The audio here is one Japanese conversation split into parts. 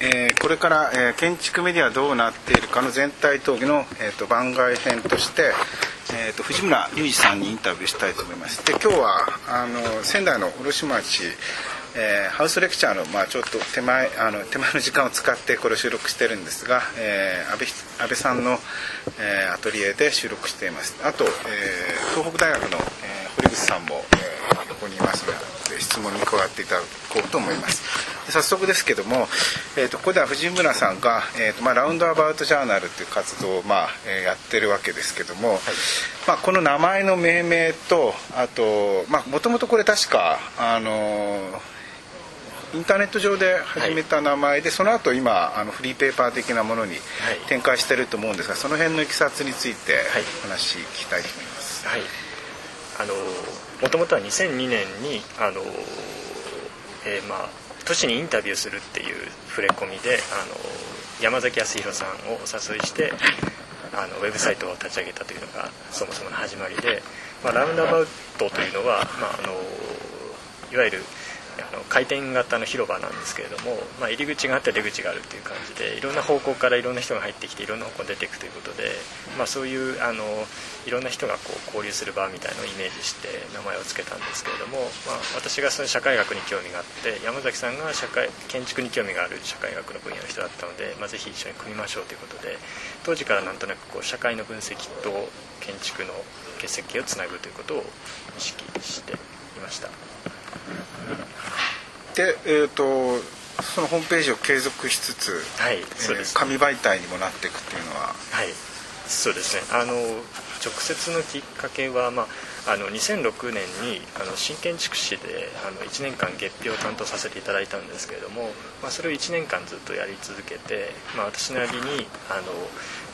えーこれから、えー建築メディアどうなっているかの全体討議の、えー、と番外編として、えー、と藤村雄二さんにインタビューしたいと思います。で今日はあの仙台の卸町、えーハウスレクチャーの、まあ、ちょっと手前あの手前の時間を使ってこれを収録してるんですが、えー安倍安倍さんの、えーアトリエで収録しています。あと、えー東北大学の、えー堀口さんも、えーここにいますので質問に加わっていただこうと思います。早速ですけども、えー、とここでは藤村さんが、えーとまあ、ラウンドアバウトジャーナルという活動を、まあえーやってるわけですけども、まあ、この名前の命名とあともともとこれ確かあのーインターネット上で始めた名前で、その後今あのフリーペーパー的なものに展開してると思うんですがその辺のいきさつについてはい。話聞きたいと思います、はい。あのもともとは2002年にあの、えーまあ都市にインタビューするっていう触れ込みであの山崎康弘さんをお誘いしてあのウェブサイトを立ち上げたというのがそもそもの始まりで、まあ、ラウンドアバウトというのは、まあ、あのいわゆるあの回転型の広場なんですけれども、まあ、入り口があって出口があるっていう感じでいろんな方向からいろんな人が入ってきていろんな方向に出ていくということで、まあ、そういうあのいろんな人がこう交流する場みたいのをイメージして名前を付けたんですけれども、まあ、私がその社会学に興味があって山崎さんが社会建築に興味がある社会学の分野の人だったので、まあ、ぜひ一緒に組みましょうということで当時からなんとなくこう社会の分析と建築の結石をつなぐということを意識していました。で、えー、とそのホームページを継続しつつ、はいえー紙媒体にもなっていくっていうのは。はい、そうですね。あの直接のきっかけは、まあ、あの2006年にあの新建築士であの1年間月表を担当させていただいたんですけれども、まあ、それを1年間ずっとやり続けて、まあ、私なりにあの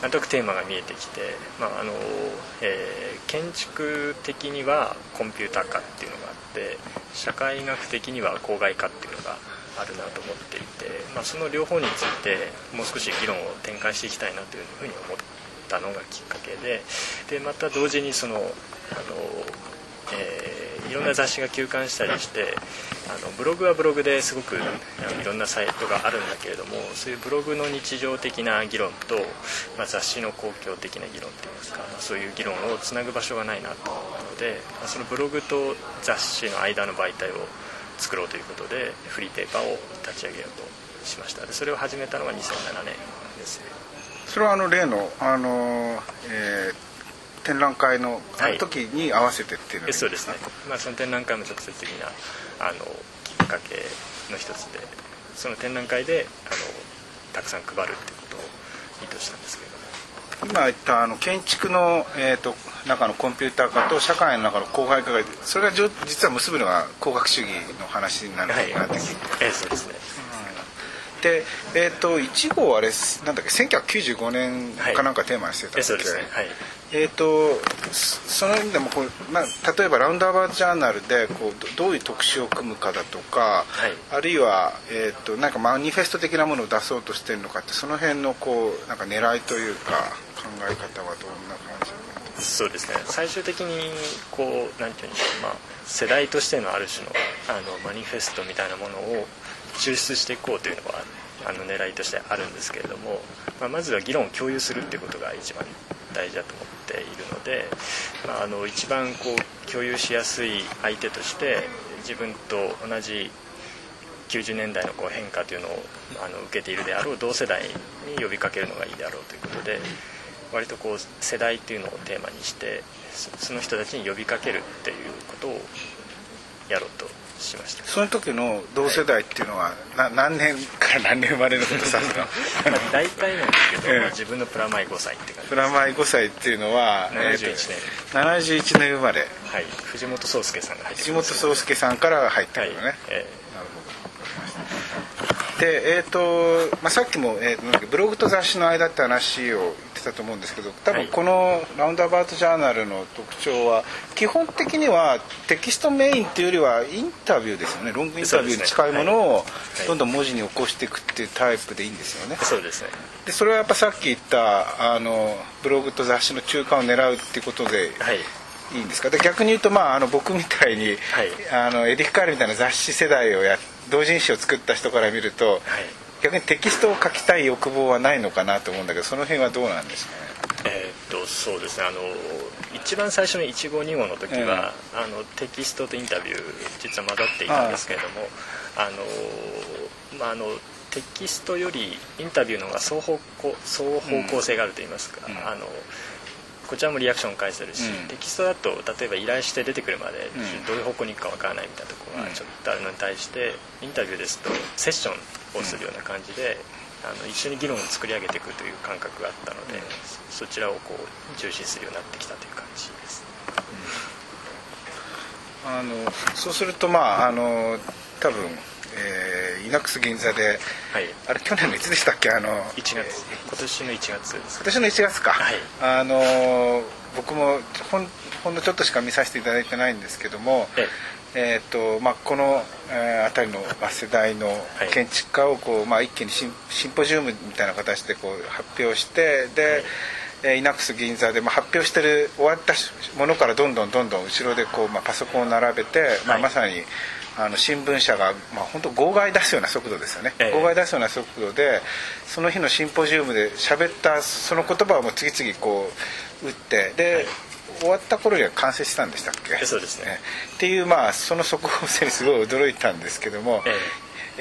なんとなくテーマが見えてきて、まああのえー建築的にはコンピューター化っていうのがあって社会学的には公害化っていうのがあるなと思っていて、まあ、その両方についてもう少し議論を展開していきたいなというふうに思ったのがきっかけででまた同時にそのあの、えーいろんな雑誌が休刊したりしてあのブログはブログですごくあのいろんなサイトがあるんだけれどもそういうブログの日常的な議論と、まあ、雑誌の公共的な議論っていいますか、まあそういう議論をつなぐ場所がないなと思ったので、まあそのブログと雑誌の間の媒体を作ろうということでフリーペーパーを立ち上げようとしました。でそれを始めたのが2007年ですね。それはあの例の、あのえー展覧会の時に合わせてっていうのがいそうですね、まあ、その展覧会も直接的なあのきっかけの一つでその展覧会であのたくさん配るっていうことを意図したんですけれども。今言ったあの建築の、えー、と中のコンピューター化と社会の中の公害化がそれがじょ実は結ぶのが工学主義の話になるはい。なってきてええそうですね。で、えー、と1号あれなんだっけ？1995年かなんかテーマにしてたんですね。はいえー、とそその意味でもこう、まあ、例えばラウンドアバウトジャーナルでこうどどういう特集を組むかだとか、はい。あるいは、えー、となんかマニフェスト的なものを出そうとしてるのかってその辺のこうなんか狙いというか考え方はどんな感じそうですね。最終的にこうなんていうんでしょう、まあ、世代としてのある種のあのマニフェストみたいなものを抽出していこうというのはあの狙いとしてあるんですけれども、まあ、まずは議論を共有するっていうことが一番大事だと思っているので、まあ、あの一番こう共有しやすい相手として自分と同じ90年代のこう変化というのをあの受けているであろう同世代に呼びかけるのがいいであろうということで割とこう世代っていうのをテーマにしてそその人たちに呼びかけるっていうことをやろうとしました。その時の同世代っていうのは、な何年から何年生まれのことさすがまあ、大体なんですけど、ええ。まあ、自分のプラマイ5歳って感じプラマイ5歳っていうのは71えーと71年生まれ。はい。藤本壮介さんが入って藤本壮介さんから入ってくはいるのね、えなるほどでえっ、と、まあ、さっきも、えーブログと雑誌の間って話を言ってたと思うんですけど多分はい。この「ラウンドアバウトジャーナル」の特徴は基本的にはテキストメインっていうよりはインタビューですよね。ロングインタビューに近いものをい。どんどん文字に起こしていくっていうタイプでいいんですよね。えそうですね。でそれはやっぱさっき言ったあのブログと雑誌の中間を狙うっていうことではい。いいんですか？で逆に言うと、まあ、あの僕みたいに、はい。あのエディ・フカールみたいな雑誌世代をや同人誌を作った人から見ると、はい。逆にテキストを書きたい欲望はないのかなと思うんだけどその辺はどうなんですかね？えー、っとそうですね。あの一番最初の1号2号の時は、うん、あのテキストとインタビュー実は混ざっていたんですけれどもあの、まあ、あのテキストよりインタビューの方が双方向双方向性があると言いますか、うん、あのこちらもリアクション返せるし、うん、テキストだと例えば依頼して出てくるまでどういう方向に行くかわからないみたいなところがちょっとあるのに対してインタビューですとセッションをするような感じで、あの一緒に議論を作り上げていくという感覚があったので、そちらをこう重視するようになってきたという感じです、あのそうするとまああの多分えー、イナックス銀座で、はい、あれ去年のいつでしたっけ？あの1月。今年の1月今年の1月か、はい、あの僕もほんほんのちょっとしか見させていただいてないんですけども、えーとまあ、この、えー、辺りの、まあ、世代の建築家をこう、まあ、一気にシンシンポジウムみたいな形でこう発表してで、はい、イナックス銀座で、まあ、発表してる終わったものからどんどんどんどん後ろでこう、まあ、パソコンを並べて、まあ、まさにあの新聞社が、まあ、本当号外出すような速度ですよね、ええ、号外出すような速度でその日のシンポジウムで喋ったその言葉をもう次々こう打ってで、はい。終わった頃には完成したんでしたっけ？そうですね、っていうまあその速報性にすごい驚いたんですけども、え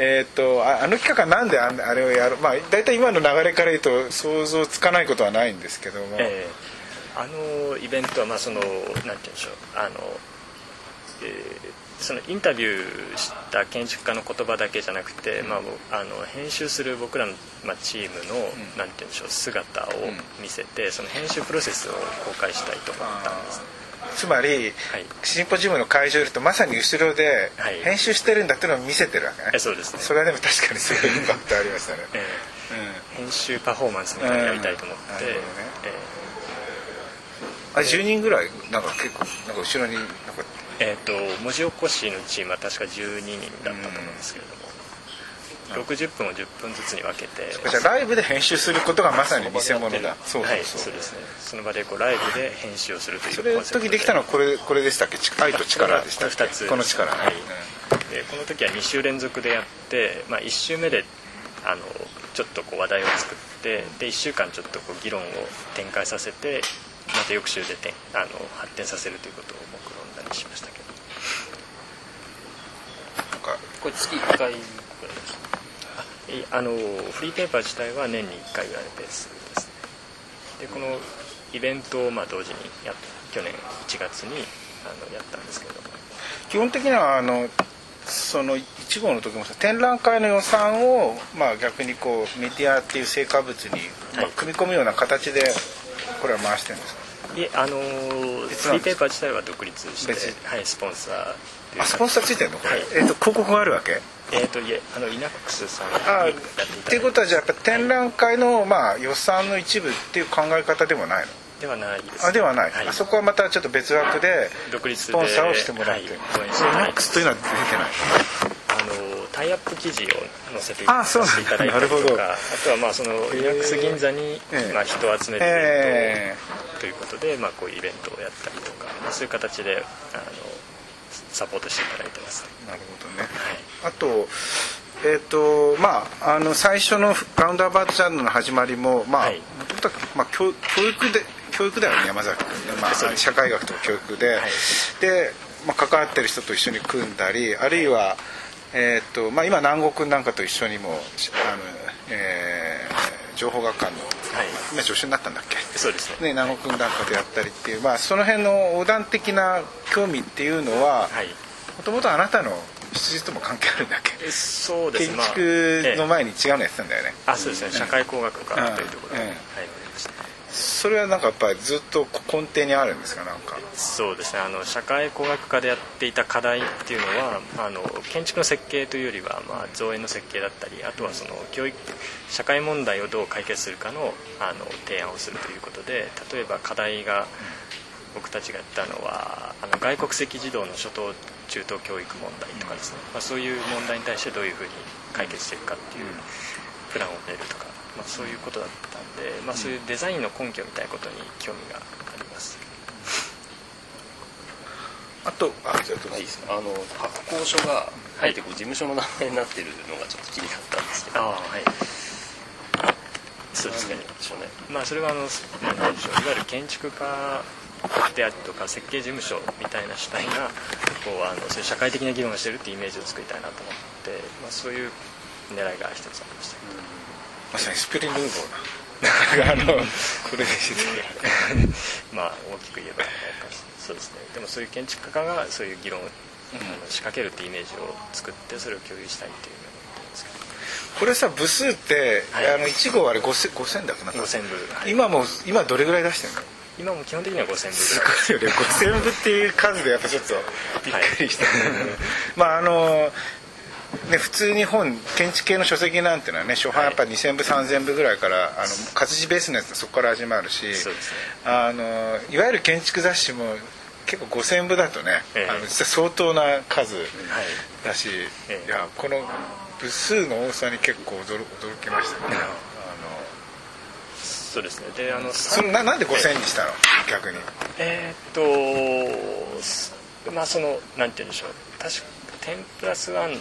えー、っとあの企画はなんであれをやるまあ大体今の流れから言うと想像つかないことはないんですけども、えー、あのイベントはまあそのなんて言うんでしょう。あの、えーそのインタビューした建築家の言葉だけじゃなくて、まあ、あの編集する僕らの、まあ、チームの、うん、なんて言うんでしょう姿を見せて、うん、その編集プロセスを公開したいと思ったんです、つまり、はい、シンポジウムの会場いるとまさに後ろで編集してるんだっていうのを見せてるわけね、はい、そうですね。それはでも確かにすごいインパクトありましたね、えーうん、編集パフォーマンスみたいにやりたいと思って、うん。ね。えー、あ10人ぐらいなんか結構なんか後ろになんか。えーと、文字起こしのチームは確か12人だったと思うんですけれども、うん、60分を10分ずつに分けて。じゃあライブで編集することがまさに見せ物だ。そうはいそうですね。その場でこうライブで編集をするというそれの時できたのはこれこれでしたっけ？愛と力でしたっけ？ここの力。はい、でこの時は2週連続でやって、まあ、1週目であのちょっとこう話題を作ってで1週間ちょっとこう議論を展開させてまた翌週でてあの発展させるということを目論んだりしましたけど。なんかこれ月1回あのフリーペーパー自体は年に1回ぐらいのペースですね。でこのイベントをまあ同時にや去年1月にあのやったんですけど。も基本的にはあのその1号の時も展覧会の予算を、まあ、逆にこうメディアっていう成果物に、まあ、組み込むような形でこれは回してるんですか？いえあのー、フリーペーパー自体は独立して、はい、スポンサーあスポンサーついてるの？これ、はい、えーと、広告があるわけ？えっ、ー、といえあのイナックスさんにやっていうことはじゃあやっぱ展覧会の、まあ、予算の一部っていう考え方でもないの？ではないです、あではない、はい、あそこはまたちょっと別枠で独立スポンサーをしてもらって、はい、イナックスというのは出てない。あのタイアップ記事を載せていただいたりとかあとはまあそのリラックス銀座に、まあ、人を集めるイベントということで、まあ、こういうイベントをやったりとか、まあ、そういう形であのサポートしていただいてます。なるほどね、はい、あとえーとまあ、あの最初のラウンドアバウトジャンルの始まりも、まあ、はい、まあ教教育で教育だよね山崎君ね、まあ、社会学とか教育で、はい、で、まあ、関わってる人と一緒に組んだりあるいは、えーとまあ、今南国君なんかと一緒にもあの、えー、情報学館の、はい、今助手になったんだっけ？そうですね。ね南国君なんかとやったりっていう、まあ、その辺の横断的な興味っていうのはもともとあなたの出自とも関係あるんだっけ？そうです。建築の前に違うのやってたんだよね、あそうですね。社会工学科というところで、うん。うん、はいそれはなんかやっぱりずっと根底にあるんですか？なんか。そうですね。あの社会工学科でやっていた課題っていうのはあの建築の設計というよりは、まあ、造園の設計だったりあとはその教育社会問題をどう解決するかのあの提案をするということで例えば課題が、僕たちがやったのはあの外国籍児童の初等中等教育問題とかですね、まあ、そういう問題に対してどういうふうに解決していくかっていうプランを練るとかまあ、そういうことだったで、まあ、そういうデザインの根拠みたいなことに興味があります。あとあうぞい。いですの発行所があえてこう事務所の名前になってるのがちょっと気になったんですけど、ああはい。そうですね。なんでしょうね。まあそれはあの何でしょう。いわゆる建築家であるとか設計事務所みたいな主体がこうあのそういう社会的な議論をしてるっていうイメージを作りたいなと思って、まあ、そういう狙いが一つありました。まさにスプリングルーボーなあのこれまあ大きく言えばそうですね。でもそういう建築家がそういう議論を、あの仕掛けるっていうイメージを作ってそれを共有したいっていうのを思ってるんですけど。これさ部数って、はい。あの1号あれ 5000, 5000だかな5000部、はい。今もう今どれぐらい出してるの？今も基本的には5000部す。ごいよね。5000部っていう数でやっぱちょっとびっくりした、まああのね、普通に本建築系の書籍なんていうのはね初版やっぱ2000部3000部ぐらいからあの活字ベースのやつそこから始まるしあのいわゆる建築雑誌も結構5000部だとね、ええ。あの実は相当な数はい。だし、ええ。いやこの部数の多さに結構驚驚きましたね、あのそうですね。であのそのななんで5000にしたの？逆に。えーっとすまあそのなんて言うんでしょう。確か10プラス1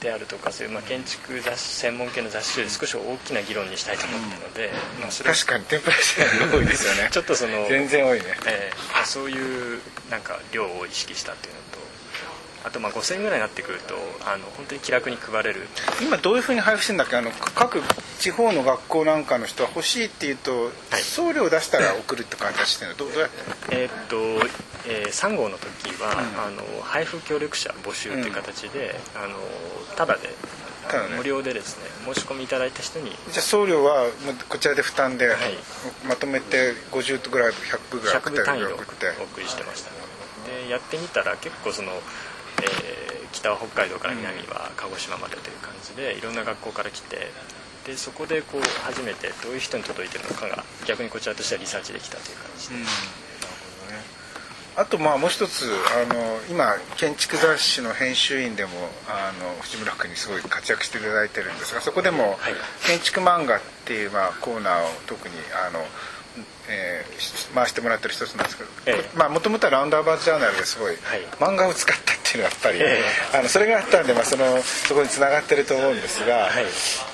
であるとかそういう、まあ、建築雑誌専門系の雑誌より少し大きな議論にしたいと思ったので、まあ、それ確かに天ぷらしてるの多いですよね。ちょっとその全然多いね。えーまあ、そういうなんか量を意識したっていうのとあとまあ5000円ぐらいになってくるとあの本当に気楽に配れる。今どういうふうに配布してんだっけ？あの各地方の学校なんかの人は欲しいって言うと、はい。送料出したら送るって形してるの？どうどうやって？えーっと、え3号の時は、あの配布協力者募集っていう形で、あのただでね無料でですね申し込みいただいた人に。じゃあ送料はこちらで負担で、い。まとめて50ぐらい100部ぐらい送100って。部単位でお送りしてましたでやってみたら結構その、えー北は北海道から南は鹿児島までという感じでいろんな学校から来てでそこでこう初めてどういう人に届いてるのかが逆にこちらとしてはリサーチできたという感じ。で、あとまあもう一つあの今建築雑誌の編集員でもあの藤村君にすごい活躍していただいてるんですがそこでもはい。建築漫画っていうまあコーナーを特にあの、えーし回してもらってる一つなんですけどもともとはラウンドアバウトジャーナルですごい。漫画を使ったっていうのはやっぱり、えあのそれがあったんで、まあ、そのそこにつながってると思うんですが、はい。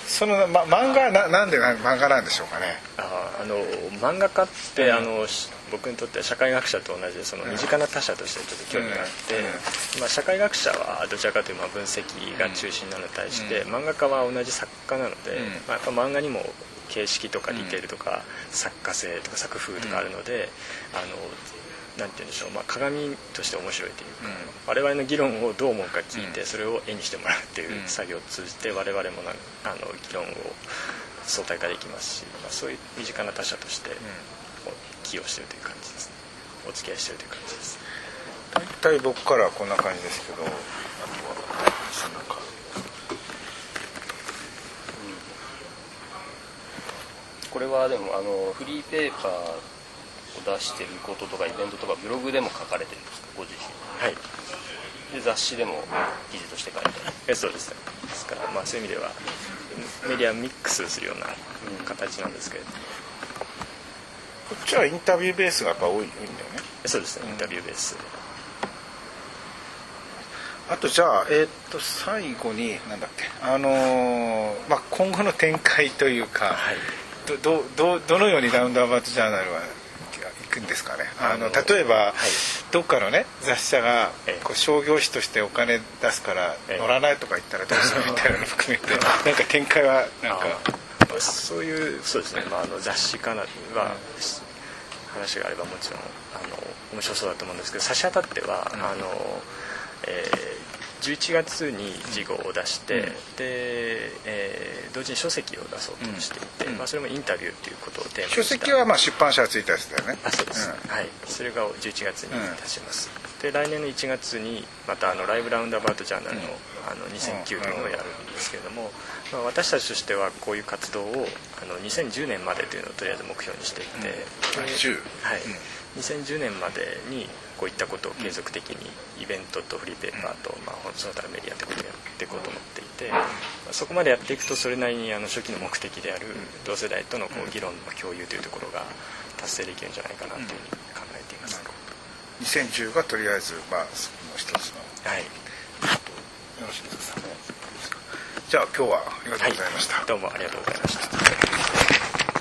その、ま、漫画はななんでな漫画なんでしょうかね？ああの漫画家って、あのし僕にとっては社会学者と同じでその身近な他者としてちょっと興味があって、うん。まあ、社会学者はどちらかというとまあ分析が中心なのに対して、う漫画家は同じ作家なので、うん。まあ、やっぱ漫画にも形式とかディテールとか、作家性とか作風とかあるので、あのなんて言うんでしょう、まあ、鏡として面白いというか、我々の議論をどう思うか聞いて、うん。それを絵にしてもらうっていう作業を通じて我々もなあの議論を相対化できますし、まあ、そういう身近な他者として寄与してるという感じですね。お付き合いしてるという感じです。大体僕からはこんな感じですけどあとはなんかこれはでもあのフリーペーパーを出してることとかイベントとかブログでも書かれてるんですかご自はい。身で雑誌でも記事として書いてえそうです。ねですから、まあ、そういう意味ではメディアミックスするような形なんですけれども、こっちはインタビューベースがやっぱ多いんだよね。そうですね。インタビューベース。あとじゃあえーっと最後になんだっけ。あのーまあ今後の展開というか、はい。どどどどのようにラウンドアバウトジャーナルは行くんですかね。あの例えば、はい。どっかのね雑誌社がええ。こう商業誌としてお金出すからええ。乗らないとか言ったらどうするみたいなの含めて なんか展開はなんか。あそういうそうですね、まあ、あの雑誌かなは、話があればもちろんあの面白そうだと思うんですけど差し当たっては、あのえー11月に事後を出して、うん。で、えー同時に書籍を出そうとしていて、うん。まあ、それもインタビューっていうことをテーマに書籍はまあ出版社がついたやつだよね。あそうです、うん。はい。それが11月に出します、で来年の1月にまたあのライブラウンドアバウトジャーナルの,、うん。あの2009というのをやるんですけれども、まあ、私たちとしてはこういう活動をあの2010年までというのをとりあえず目標にしていて、であ10はい。うん2010年までにこういったことを継続的にイベントとフリーペーパーと、まあ、その他のメディアということをやっていこうと思っていて、まあそこまでやっていくとそれなりにあの初期の目的である同世代とのこう議論の共有というところが達成できるんじゃないかなというふうに考えています、2010がとりあえずまあその一つの。はい。よろしいですかじゃあ今日はありがとうございました、どうもありがとうございました